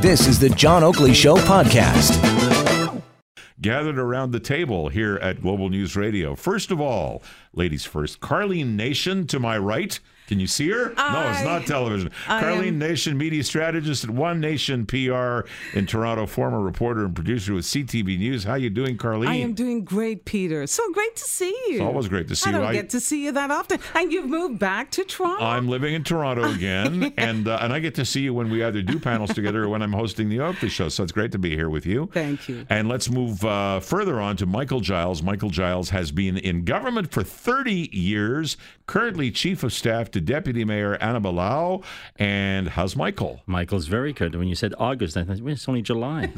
This is the John Oakley Show podcast. Gathered around the table here at Global News Radio. First of all, ladies first, Karlene Nation to my right. Can you see her? no, it's not television. I Karlene am- Nation, media strategist at One Nation PR in Toronto, former reporter and producer with CTV News. How you doing, Karlene? I am doing great, Peter. So great to see you. It's always great to see I you. don't I- get to see you that often. And you've moved back to Toronto. I'm living in Toronto again, and uh, and I get to see you when we either do panels together or when I'm hosting the Oakley Show. So it's great to be here with you. Thank you. And let's move uh, further on to Michael Giles. Michael Giles has been in government for 30 years, currently Chief of Staff to Deputy Mayor Ana Bailao. And how's Michael? Michael's very good. When you said August, I thought, it's only July.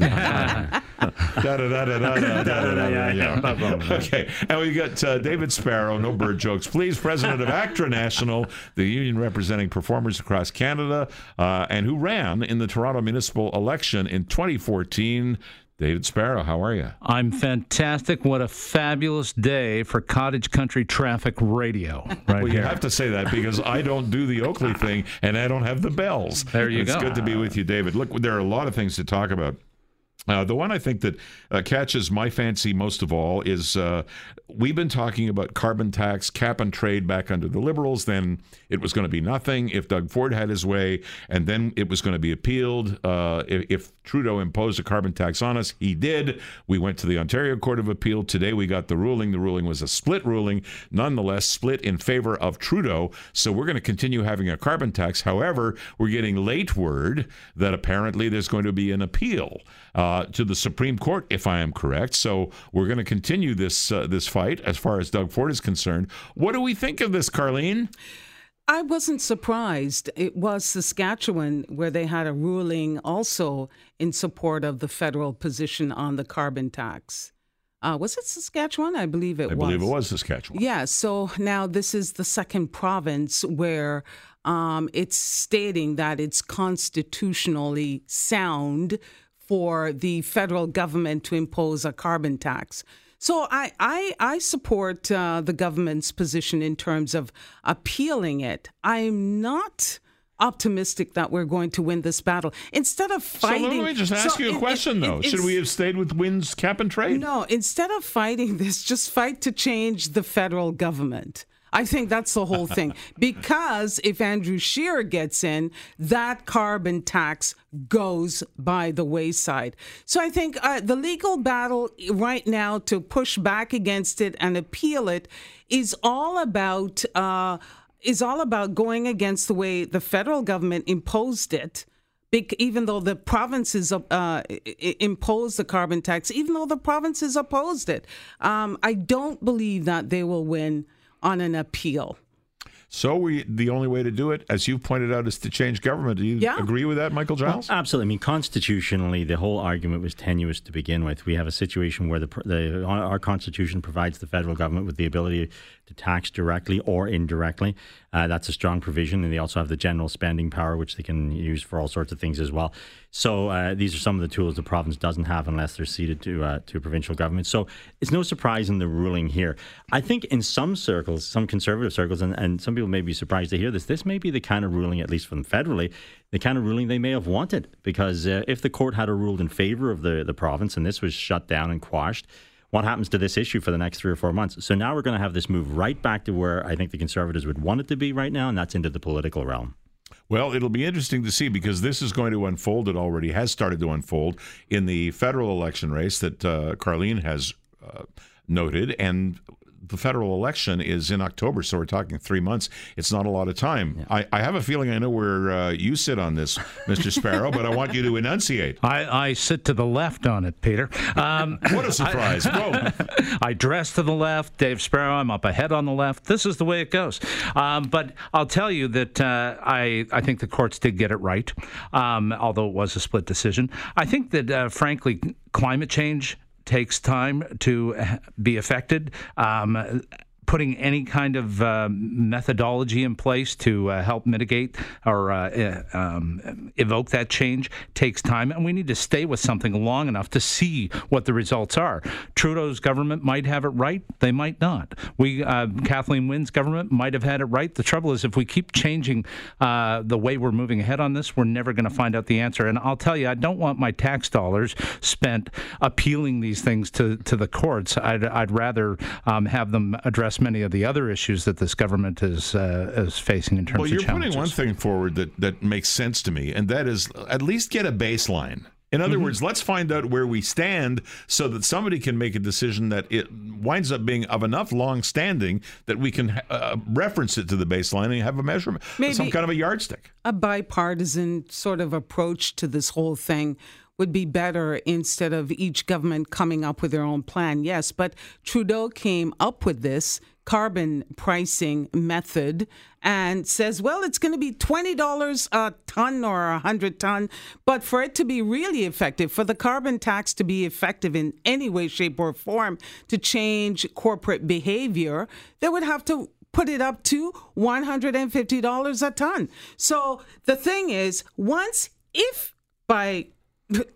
Okay. And we got uh, David Sparrow, no bird jokes, please, president of ACTRA National, the union representing performers across Canada, uh, and who ran in the Toronto municipal election in 2014. David Sparrow, how are you? I'm fantastic. What a fabulous day for cottage country traffic radio. Right Well, you here. have to say that because I don't do the Oakley thing and I don't have the bells. There you it's go. It's good to be with you, David. Look, there are a lot of things to talk about. Uh, the one I think that uh, catches my fancy most of all is uh, we've been talking about carbon tax, cap and trade back under the Liberals. Then it was going to be nothing if Doug Ford had his way, and then it was going to be appealed. Uh, if, if Trudeau imposed a carbon tax on us, he did. We went to the Ontario Court of Appeal. Today we got the ruling. The ruling was a split ruling, nonetheless, split in favor of Trudeau. So we're going to continue having a carbon tax. However, we're getting late word that apparently there's going to be an appeal uh, to the Supreme Court, if I am correct. So we're going to continue this uh, this fight as far as Doug Ford is concerned. What do we think of this, Karlene? I wasn't surprised. It was Saskatchewan where they had a ruling also in support of the federal position on the carbon tax. Uh, was it Saskatchewan? I believe it I was. believe it was Saskatchewan. Yeah, so now this is the second province where um, it's stating that it's constitutionally sound for the federal government to impose a carbon tax. So I I, I support uh, the government's position in terms of appealing it. I'm not optimistic that we're going to win this battle. Instead of fighting, So let me just ask So you a it- question, it- though. it- Should we have stayed with Wynne's, cap, and trade? no, instead of fighting this, just fight to change the federal government. I think that's the whole thing. Because if Andrew Scheer gets in, that carbon tax goes by the wayside. So I think uh, the legal battle right now to push back against it and appeal it is all about uh, is all about going against the way the federal government imposed it. Even though the provinces uh, imposed the carbon tax, even though the provinces opposed it, um, I don't believe that they will win on an appeal. So we the only way to do it, as you've pointed out, is to change government. Do you Yeah. agree with that, Michael Giles? Absolutely. I mean, constitutionally, the whole argument was tenuous to begin with. We have a situation where the, the our constitution provides the federal government with the ability to tax directly or indirectly. Uh, that's a strong provision, and they also have the general spending power, which they can use for all sorts of things as well. So uh, these are some of the tools the province doesn't have unless they're ceded to uh, to provincial government. So it's no surprise in the ruling here. I think in some circles, some conservative circles, and, and some people may be surprised to hear this. This may be the kind of ruling, at least from federally, the kind of ruling they may have wanted. Because uh, if the court had ruled in favor of the the province and this was shut down and quashed. What happens to this issue for the next three or four months? So now we're going to have this move right back to where I think the Conservatives would want it to be right now, and that's into the political realm. Well, it'll be interesting to see because this is going to unfold. It already has started to unfold in the federal election race that uh, Karlene has uh, noted. And the federal election is in October, so we're talking three months. It's not a lot of time. I, I have a feeling I know where uh, you sit on this, Mr. Sparrow, but I want you to enunciate. I, I sit to the left on it, Peter. Um, What a surprise. Whoa. I dress to the left. Dave Sparrow, I'm up ahead on the left. This is the way it goes. Um, but I'll tell you that uh, I, I think the courts did get it right, um, although it was a split decision. I think that, uh, frankly, climate change takes time to uh, be affected. Um, putting any kind of uh, methodology in place to uh, help mitigate or uh, um, evoke that change takes time, and we need to stay with something long enough to see what the results are. Trudeau's government might have it right; they might not. We, uh, Kathleen Wynne's government, might have had it right. The trouble is, if we keep changing uh, the way we're moving ahead on this, we're never going to find out the answer. And I'll tell you, I don't want my tax dollars spent appealing these things to, to the courts. I'd, I'd rather um, have them address many of the other issues that this government is uh, is facing in terms well, of you're challenges. putting one thing forward that, that makes sense to me, and that is at least get a baseline. In other mm-hmm. words, let's find out where we stand so that somebody can make a decision that it winds up being of enough long standing that we can uh, reference it to the baseline and have a measurement, Maybe some kind of a yardstick. A bipartisan sort of approach to this whole thing would be better instead of each government coming up with their own plan. Yes, but Trudeau came up with this carbon pricing method and says, well, it's going to be $20 a ton or a 100 ton. But for it to be really effective, for the carbon tax to be effective in any way, shape, or form to change corporate behavior, they would have to put it up to $150 a ton. So the thing is, once, if by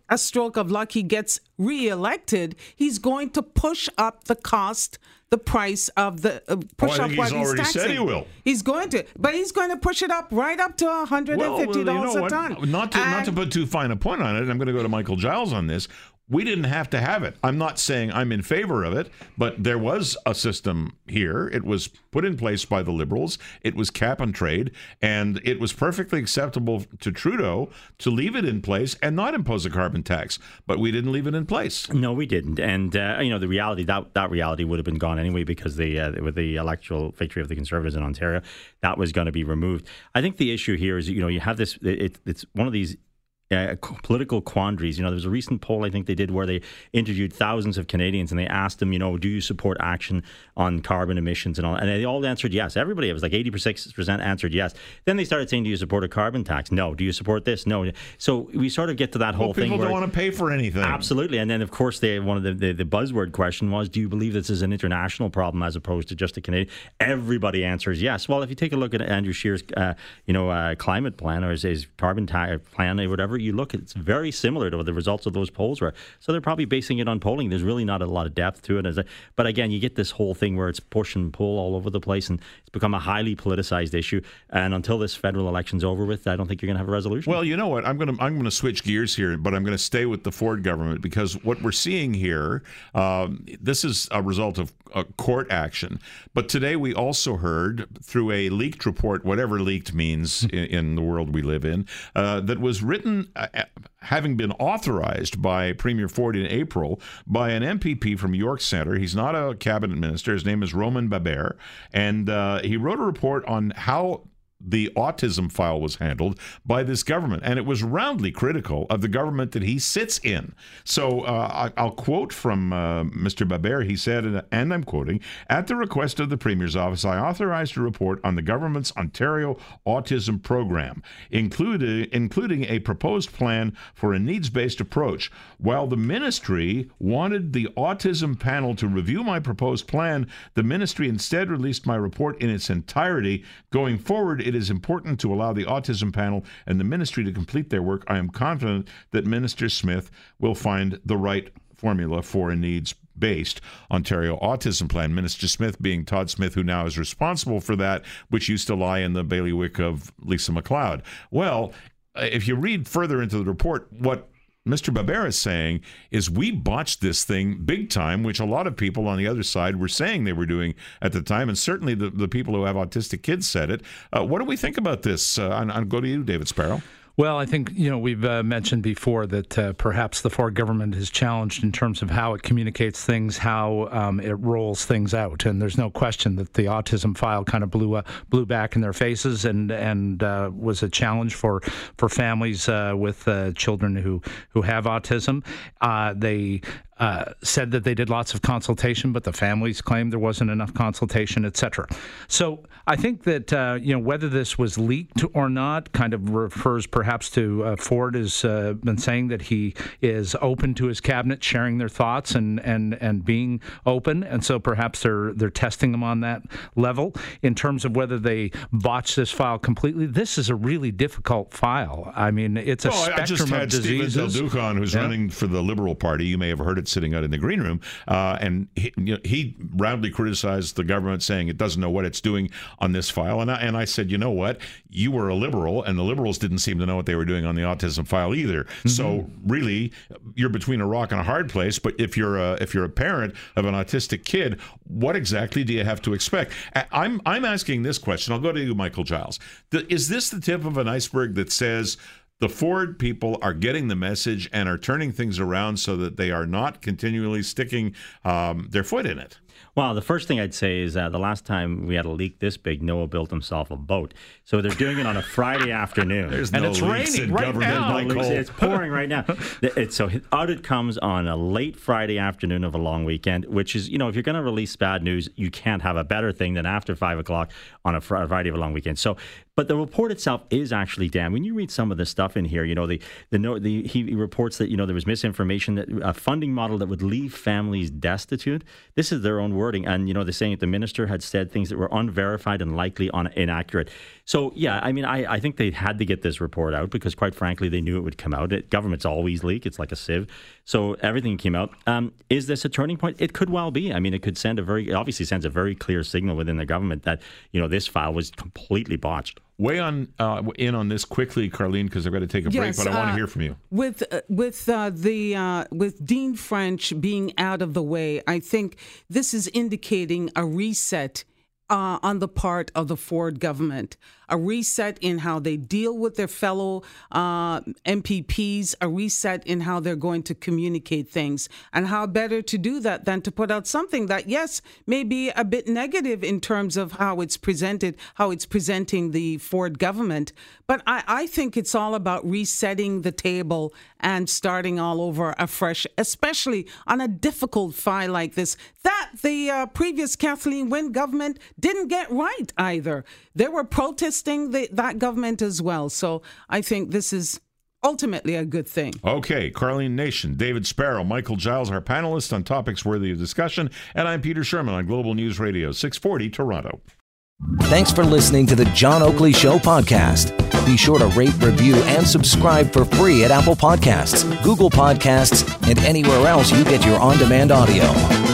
a stroke of luck he gets reelected, he's going to push up the cost, the price of the uh, push oh, up what he's, he's taxing. Said he will. He's going to, but he's going to push it up right up to one hundred and fifty dollars well, you know a ton. Not to and, not to put too fine a point on it. I'm going to go to Michael Giles on this we didn't have to have it. I'm not saying I'm in favor of it, but there was a system here. It was put in place by the Liberals. It was cap and trade, and it was perfectly acceptable to Trudeau to leave it in place and not impose a carbon tax. But we didn't leave it in place. No, we didn't. And uh, you know, the reality that that reality would have been gone anyway because the uh, with the electoral victory of the Conservatives in Ontario, that was going to be removed. I think the issue here is you know you have this. It, it's one of these uh, political quandaries. You know, there was a recent poll I think they did where they interviewed thousands of Canadians and they asked them, you know, do you support action on carbon emissions and all? And they all answered yes. Everybody, it was like 86% answered yes. Then they started saying, do you support a carbon tax? No. Do you support this? No. So we sort of get to that whole thing. People don't want to pay for anything. Absolutely. And then, of course, they one of the, the, the buzzword question was, do you believe this is an international problem as opposed to just a Canadian? Everybody answers yes. Well, if you take a look at Andrew Scheer's, uh, you know, uh, climate plan or his, his carbon tax plan or whatever, you look, it's very similar to what the results of those polls were. So they're probably basing it on polling. There's really not a lot of depth to it. But again, you get this whole thing where it's push and pull all over the place, and it's become a highly politicized issue. And until this federal election's over with, I don't think you're going to have a resolution. Well, you know what? I'm going to I'm going to switch gears here, but I'm going to stay with the Ford government because what we're seeing here, um, this is a result of a court action. But today we also heard through a leaked report, whatever leaked means in, in the world we live in, uh, that was written, uh, having been authorized by Premier Ford in April by an MPP from York Centre. He's not a cabinet minister. His name is Roman Baber, and uh, he wrote a report on how the autism file was handled by this government, and it was roundly critical of the government that he sits in. So uh, I'll quote from uh, Mr. Baber. He said, and I'm quoting, at the request of the Premier's office, I authorized a report on the government's Ontario autism program, including, including a proposed plan for a needs based approach. While the ministry wanted the autism panel to review my proposed plan, the ministry instead released my report in its entirety. Going forward, it is important to allow the autism panel and the ministry to complete their work. I am confident that Minister Smith will find the right formula for a needs based Ontario Autism Plan. Minister Smith being Todd Smith, who now is responsible for that, which used to lie in the bailiwick of Lisa MacLeod. Well, uh, if you read further into the report, what Mr. Baber is saying is we botched this thing big time, which a lot of people on the other side were saying they were doing at the time, and certainly the, the people who have autistic kids said it. Uh, what do we think about this? Uh, I'll go to you, David Sparrow. Well, I think you know we've uh, mentioned before that uh, perhaps the Ford government is challenged in terms of how it communicates things, how um, it rolls things out, and there's no question that the autism file kind of blew uh, blew back in their faces and and uh, was a challenge for for families uh, with uh, children who who have autism. they uh, said that they did lots of consultation, but the families claimed there wasn't enough consultation, etc. So I think that uh, you know whether this was leaked or not kind of refers perhaps to uh, Ford has uh, been saying that he is open to his cabinet sharing their thoughts and and and being open, and so perhaps they're they're testing them on that level in terms of whether they botch this file completely. This is a really difficult file. I mean, it's a well, spectrum I just had of diseases. Steven Del Duca, who's Yeah. running for the Liberal Party. You may have heard it sitting out in the green room, uh, and he, you know, he roundly criticized the government, saying it doesn't know what it's doing on this file. And I, and I said, you know what? You were a liberal, and the liberals didn't seem to know what they were doing on the autism file either. So really, you're between a rock and a hard place. But if you're a if you're a parent of an autistic kid, what exactly do you have to expect? I'm I'm asking this question. I'll go to you, Michael Giles. Is this the tip of an iceberg that says? The Ford people are getting the message and are turning things around so that they are not continually sticking um, their foot in it. Well, the first thing I'd say is uh, the last time we had a leak this big, Noah built himself a boat. So they're doing it on a Friday afternoon. There's And no it's leaks raining in right now. Michael. It's, it's pouring right now. It's, so his audit comes on a late Friday afternoon of a long weekend, which is, you know, if you're going to release bad news, you can't have a better thing than after five o'clock on a Friday of a long weekend. So, but the report itself is actually damn. When you read some of the stuff in here, you know, the the, no, the he he reports that you know there was misinformation that a funding model that would leave families destitute. This is their own wording, and you know they're saying that the minister had said things that were unverified and likely un- inaccurate. So yeah, I mean, I, I think they had to get this report out because quite frankly they knew it would come out. It, governments always leak; it's like a sieve. So everything came out. Um, is this a turning point? It could well be. I mean, it could send a very it obviously sends a very clear signal within the government that you know this file was completely botched. Weigh on uh, in on this quickly, Karlene, because I've got to take a break, but I want to uh, hear from you. With uh, with uh, the uh, with Dean French being out of the way, I think this is indicating a reset uh, on the part of the Ford government, a reset in how they deal with their fellow uh, MPPs, a reset in how they're going to communicate things, and how better to do that than to put out something that, yes, may be a bit negative in terms of how it's presented, how it's presenting the Ford government. But I, I think it's all about resetting the table and starting all over afresh, especially on a difficult file like this that the uh, previous Kathleen Wynne government didn't get right either. They were protesting the, that government as well. So I think this is ultimately a good thing. Okay, Karlene Nation, David Sparrow, Michael Giles, our panelists on topics worthy of discussion, and I'm Peter Shurman on Global News Radio, 640 Toronto. Thanks for listening to the John Oakley Show podcast. Be sure to rate, review, and subscribe for free at Apple Podcasts, Google Podcasts, and anywhere else you get your on demand audio.